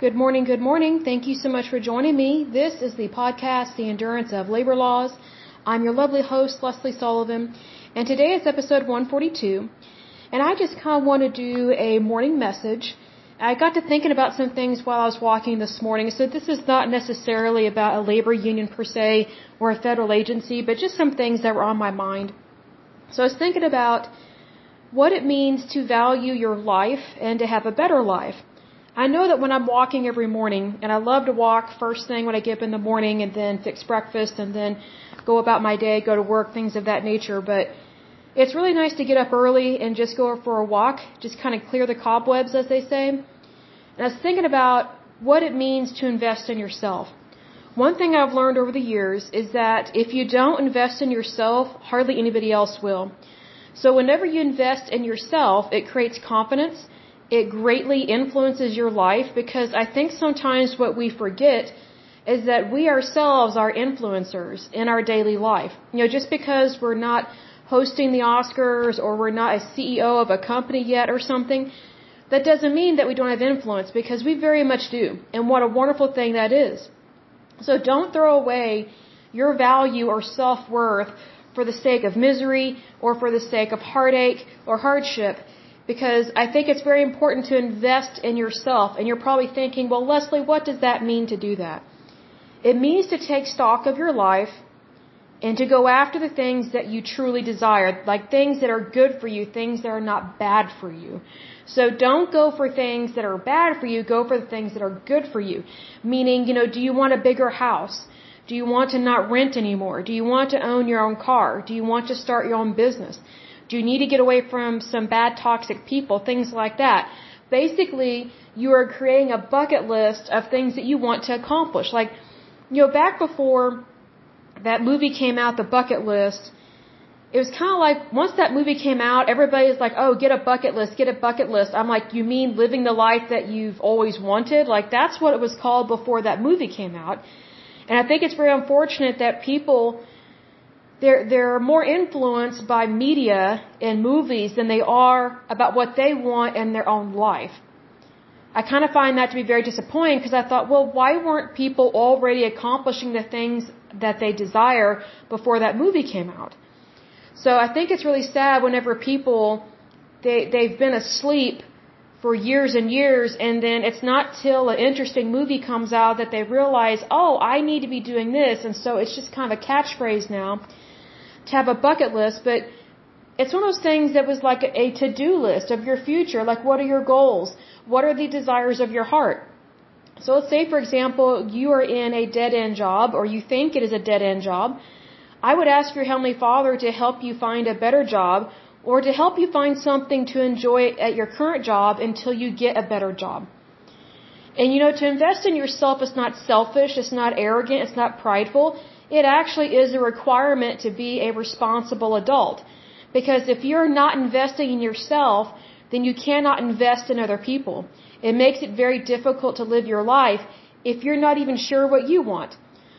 Good morning, good morning. Thank you so much for joining me. This is the podcast, The Endurance of Labor Laws. I'm your lovely host, Lesley Sullivan, and today is episode 142. And I just kind of want to do a morning message. I got to thinking about some things while I was walking this morning. So this is not necessarily about a labor union per se or a federal agency, but just some things that were on my mind. So I was thinking about what it means to value your life and to have a better life. I know that when I'm walking every morning, and I love to walk first thing when I get up in the morning and then fix breakfast and then go about my day, go to work, things of that nature, but it's really nice to get up early and just go for a walk, just kind of clear the cobwebs, as they say. And I was thinking about what it means to invest in yourself. One thing I've learned over the years is that if you don't invest in yourself, hardly anybody else will. So whenever you invest in yourself, it creates confidence. It greatly influences your life because I think sometimes what we forget is that we ourselves are influencers in our daily life. You know, just because we're not hosting the Oscars or we're not a CEO of a company yet or something, that doesn't mean that we don't have influence because we very much do. And what a wonderful thing that is. So don't throw away your value or self-worth for the sake of misery or for the sake of heartache or hardship because I think it's very important to invest in yourself. And you're probably thinking, well, Lesley, what does that mean to do that? It means to take stock of your life and to go after the things that you truly desire, like things that are good for you, things that are not bad for you. So don't go for things that are bad for you, go for the things that are good for you. Meaning, you know, do you want a bigger house? Do you want to not rent anymore? Do you want to own your own car? Do you want to start your own business? Do you need to get away from some bad toxic people? Things like that. Basically, you are creating a bucket list of things that you want to accomplish. Like, you know, back before that movie came out, The Bucket List, it was kind of like once that movie came out, everybody's like, "Oh, get a bucket list, get a bucket list." I'm like, "You mean living the life that you've always wanted?" Like that's what it was called before that movie came out. And I think it's very unfortunate that people they're they're more influenced by media and movies than they are about what they want in their own life. I kind of find that to be very disappointing because I thought, well, why weren't people already accomplishing the things that they desire before that movie came out? So I think it's really sad whenever people they they've been asleep for years and years and then it's not till an interesting movie comes out that they realize, "Oh, I need to be doing this." And so it's just kind of a catchphrase now to have a bucket list, but it's one of those things that was like a to-do list of your future, like what are your goals? What are the desires of your heart? So let's say, for example, you are in a dead end job or you think it is a dead end job. I would ask your Heavenly Father to help you find a better job or to help you find something to enjoy at your current job until you get a better job. And you know, to invest in yourself is not selfish, it's not arrogant, it's not prideful. It actually is a requirement to be a responsible adult. Because if you're not investing in yourself, then you cannot invest in other people. It makes it very difficult to live your life if you're not even sure what you want.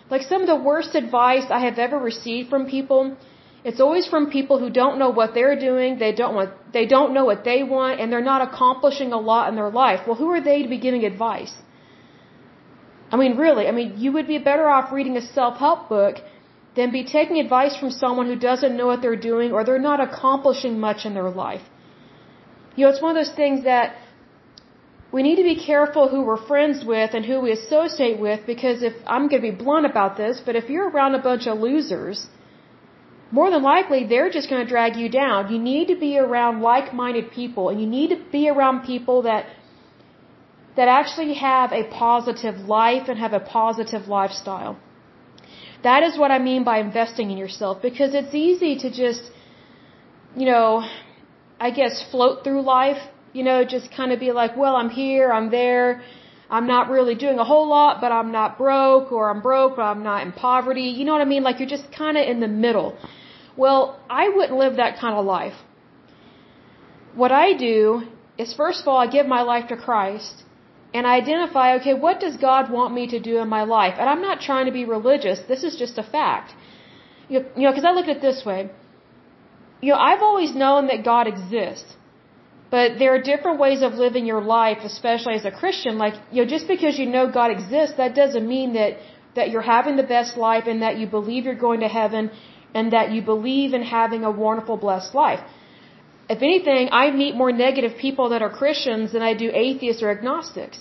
Like some of the worst advice I have ever received from people, it's always from people who don't know what they're doing, they don't want they don't know what they want and they're not accomplishing a lot in their life. Well, who are they to be giving advice? I mean, really, I mean, you would be better off reading a self-help book than be taking advice from someone who doesn't know what they're doing or they're not accomplishing much in their life. You know, it's one of those things that we need to be careful who we're friends with and who we associate with because if I'm going to be blunt about this, but if you're around a bunch of losers, more than likely they're just going to drag you down. You need to be around like-minded people and you need to be around people that that actually have a positive life and have a positive lifestyle. That is what I mean by investing in yourself because it's easy to just you know, I guess float through life you know, just kind of be like, well, I'm here, I'm there, I'm not really doing a whole lot, but I'm not broke, or I'm broke, but I'm not in poverty. You know what I mean? Like you're just kind of in the middle. Well, I wouldn't live that kind of life. What I do is, first of all, I give my life to Christ and I identify, okay, what does God want me to do in my life? And I'm not trying to be religious. This is just a fact. You know, because I look at it this way. You know, I've always known that God exists. But there are different ways of living your life, especially as a Christian. Like, you know, just because you know God exists, that doesn't mean that, that you're having the best life and that you believe you're going to heaven and that you believe in having a wonderful, blessed life. If anything, I meet more negative people that are Christians than I do atheists or agnostics.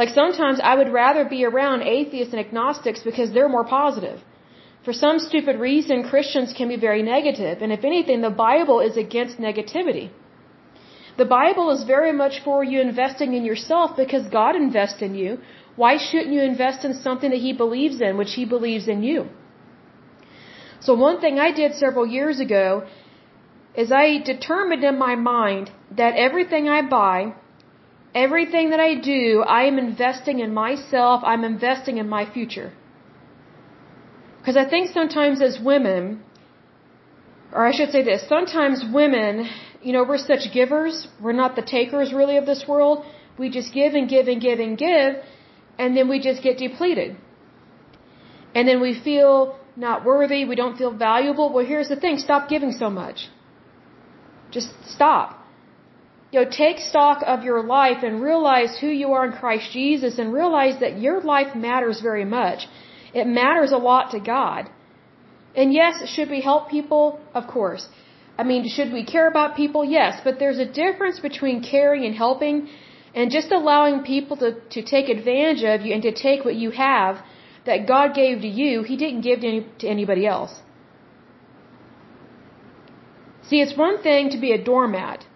Like sometimes I would rather be around atheists and agnostics because they're more positive. For some stupid reason, Christians can be very negative, and if anything, the Bible is against negativity. The Bible is very much for you investing in yourself because God invests in you. Why shouldn't you invest in something that He believes in, which He believes in you? So one thing I did several years ago is I determined in my mind that everything I buy, everything that I do, I am investing in myself, I'm investing in my future. Because I think sometimes as women, or I should say this, sometimes women, you know, we're such givers, we're not the takers really of this world. We just give and give and give and give, and then we just get depleted. And then we feel not worthy, we don't feel valuable. Well, here's the thing stop giving so much. Just stop. You know, take stock of your life and realize who you are in Christ Jesus and realize that your life matters very much. It matters a lot to God. And yes, should we help people? Of course. I mean, should we care about people? Yes, but there's a difference between caring and helping and just allowing people to, to take advantage of you and to take what you have that God gave to you, He didn't give to, any, to anybody else. See, it's one thing to be a doormat.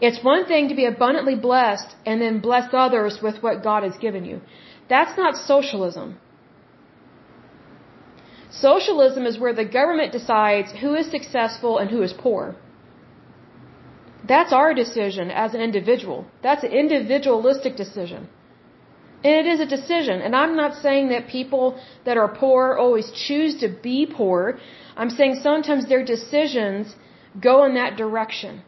It's one thing to be abundantly blessed and then bless others with what God has given you. That's not socialism. Socialism is where the government decides who is successful and who is poor. That's our decision as an individual. That's an individualistic decision. And it is a decision. And I'm not saying that people that are poor always choose to be poor. I'm saying sometimes their decisions go in that direction.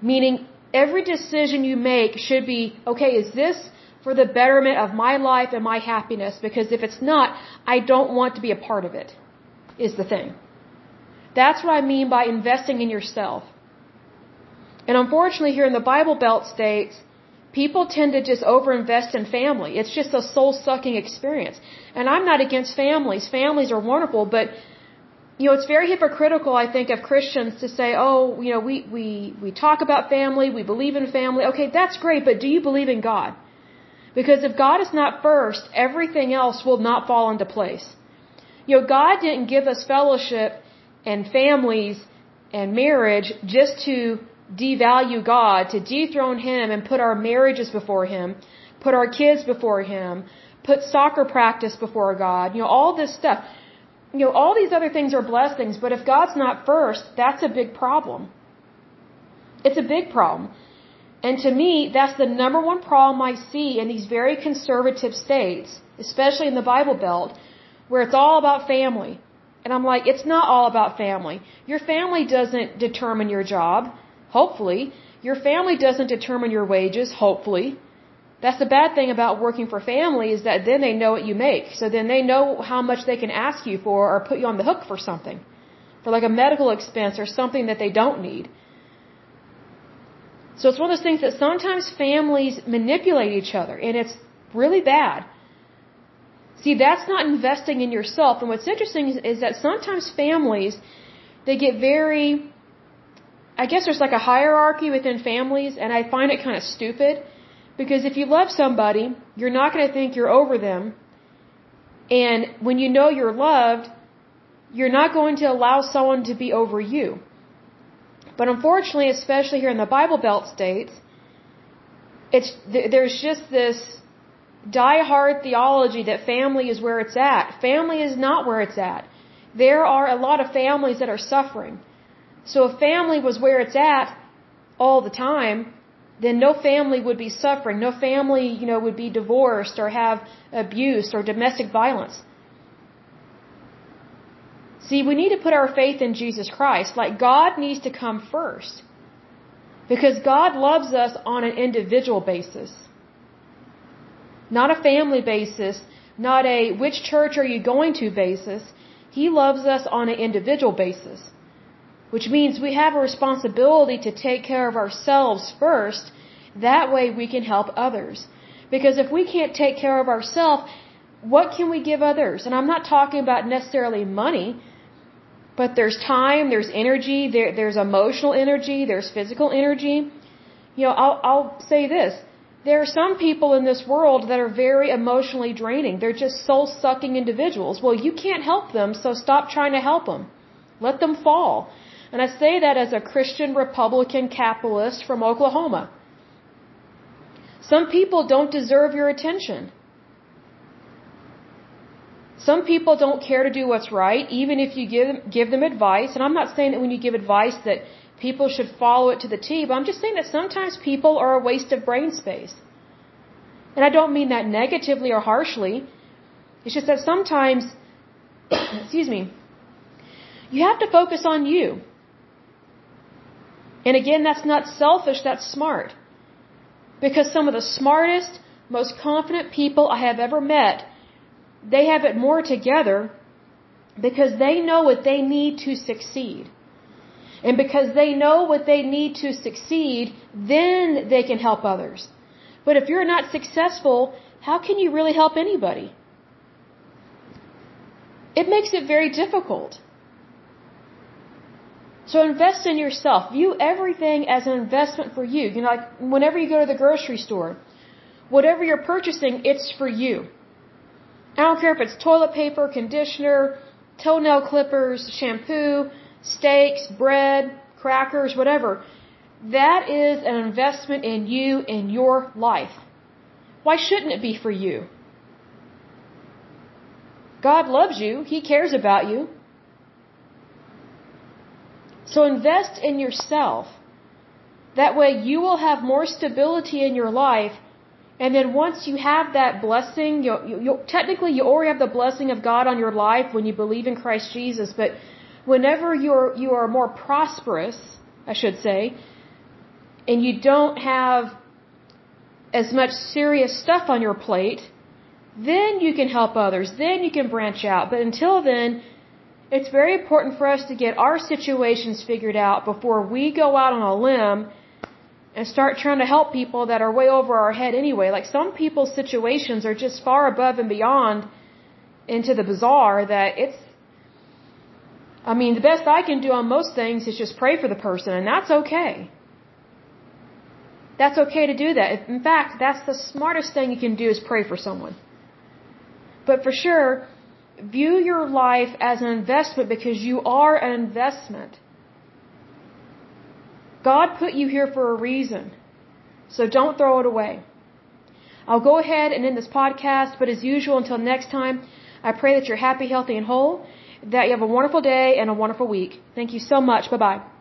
Meaning, every decision you make should be okay, is this for the betterment of my life and my happiness? Because if it's not, I don't want to be a part of it, is the thing. That's what I mean by investing in yourself. And unfortunately, here in the Bible Belt states, people tend to just overinvest in family. It's just a soul sucking experience. And I'm not against families. Families are wonderful, but you know, it's very hypocritical, I think, of Christians to say, oh, you know, we, we, we talk about family, we believe in family. Okay, that's great, but do you believe in God? Because if God is not first, everything else will not fall into place. You know, God didn't give us fellowship and families and marriage just to devalue God, to dethrone Him and put our marriages before Him, put our kids before Him, put soccer practice before God, you know, all this stuff. You know, all these other things are blessings, but if God's not first, that's a big problem. It's a big problem. And to me, that's the number one problem I see in these very conservative states, especially in the Bible Belt, where it's all about family. And I'm like, it's not all about family. Your family doesn't determine your job. Hopefully. Your family doesn't determine your wages, hopefully. That's the bad thing about working for family is that then they know what you make. So then they know how much they can ask you for or put you on the hook for something. For like a medical expense or something that they don't need. So it's one of those things that sometimes families manipulate each other and it's really bad. See, that's not investing in yourself. And what's interesting is, is that sometimes families, they get very I guess there's like a hierarchy within families, and I find it kind of stupid because if you love somebody, you're not going to think you're over them. And when you know you're loved, you're not going to allow someone to be over you. But unfortunately, especially here in the Bible Belt states, it's there's just this die-hard theology that family is where it's at. Family is not where it's at. There are a lot of families that are suffering. So if family was where it's at all the time, then no family would be suffering. No family, you know, would be divorced or have abuse or domestic violence. See, we need to put our faith in Jesus Christ. Like God needs to come first. Because God loves us on an individual basis. Not a family basis, not a which church are you going to basis. He loves us on an individual basis. Which means we have a responsibility to take care of ourselves first. That way we can help others. Because if we can't take care of ourselves, what can we give others? And I'm not talking about necessarily money, but there's time, there's energy, there, there's emotional energy, there's physical energy. You know, I'll, I'll say this. There are some people in this world that are very emotionally draining. They're just soul sucking individuals. Well, you can't help them, so stop trying to help them. Let them fall. And I say that as a Christian Republican capitalist from Oklahoma. Some people don't deserve your attention. Some people don't care to do what's right, even if you give, give them advice. And I'm not saying that when you give advice that people should follow it to the T, but I'm just saying that sometimes people are a waste of brain space. And I don't mean that negatively or harshly. It's just that sometimes, excuse me, you have to focus on you. And again, that's not selfish, that's smart. Because some of the smartest, most confident people I have ever met, they have it more together because they know what they need to succeed. And because they know what they need to succeed, then they can help others. But if you're not successful, how can you really help anybody? It makes it very difficult. So invest in yourself. View everything as an investment for you. You know, like whenever you go to the grocery store, whatever you're purchasing, it's for you. I don't care if it's toilet paper, conditioner, toenail clippers, shampoo, steaks, bread, crackers, whatever. That is an investment in you in your life. Why shouldn't it be for you? God loves you. He cares about you. So invest in yourself. That way you will have more stability in your life. And then once you have that blessing, you, you, technically you already have the blessing of God on your life when you believe in Christ Jesus. But whenever you're, you are more prosperous, I should say, and you don't have as much serious stuff on your plate, then you can help others. Then you can branch out. But until then, it's very important for us to get our situations figured out before we go out on a limb and start trying to help people that are way over our head anyway. Like some people's situations are just far above and beyond into the bizarre that it's I mean, the best I can do on most things is just pray for the person, and that's okay. That's okay to do that. In fact, that's the smartest thing you can do is pray for someone. But for sure, view your life as an investment because you are an investment. God put you here for a reason. So don't throw it away. I'll go ahead and end this podcast, but as usual, until next time, I pray that you're happy, healthy, and whole, that you have a wonderful day and a wonderful week. Thank you so much. Bye bye.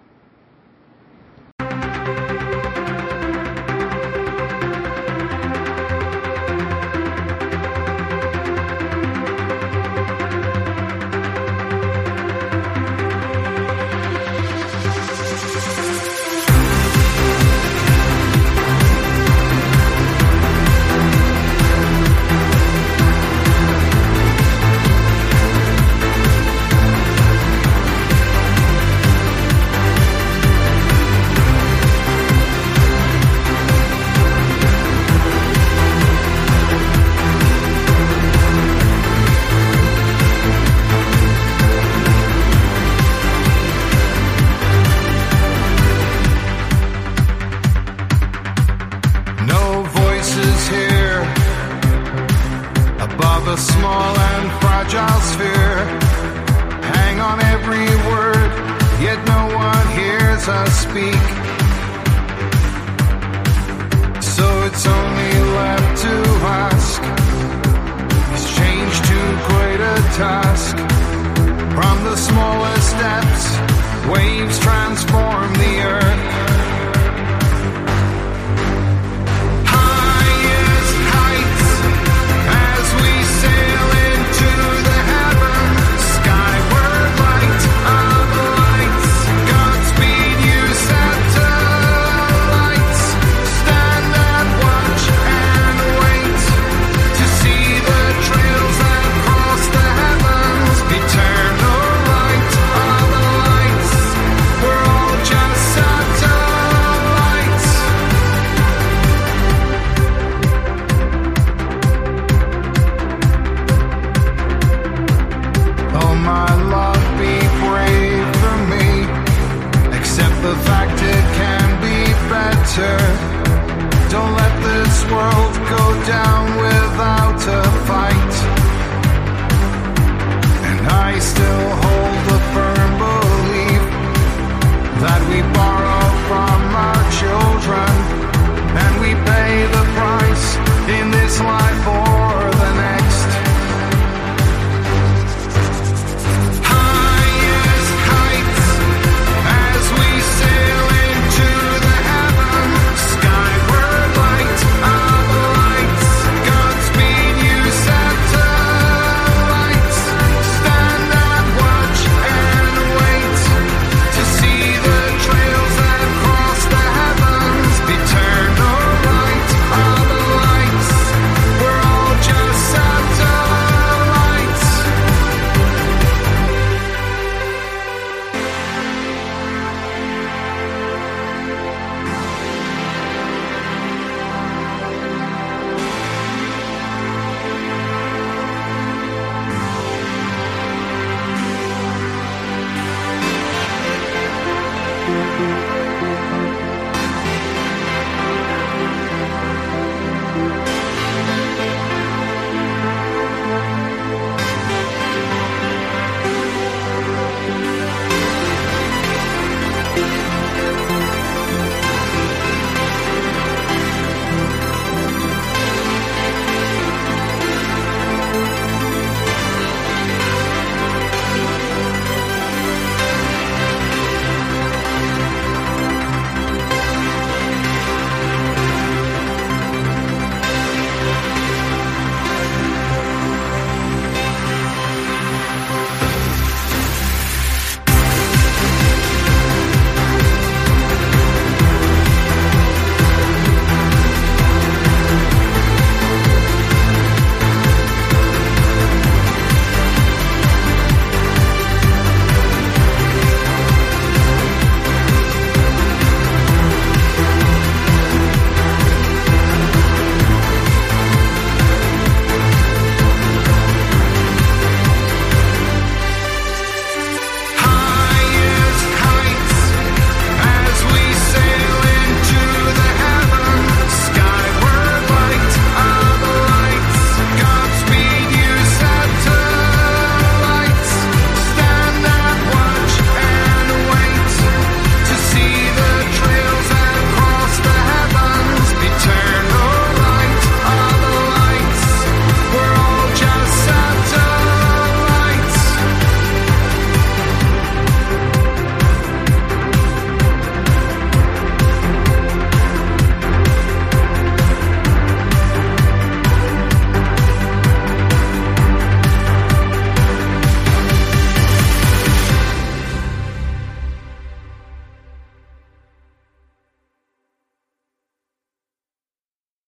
Speak.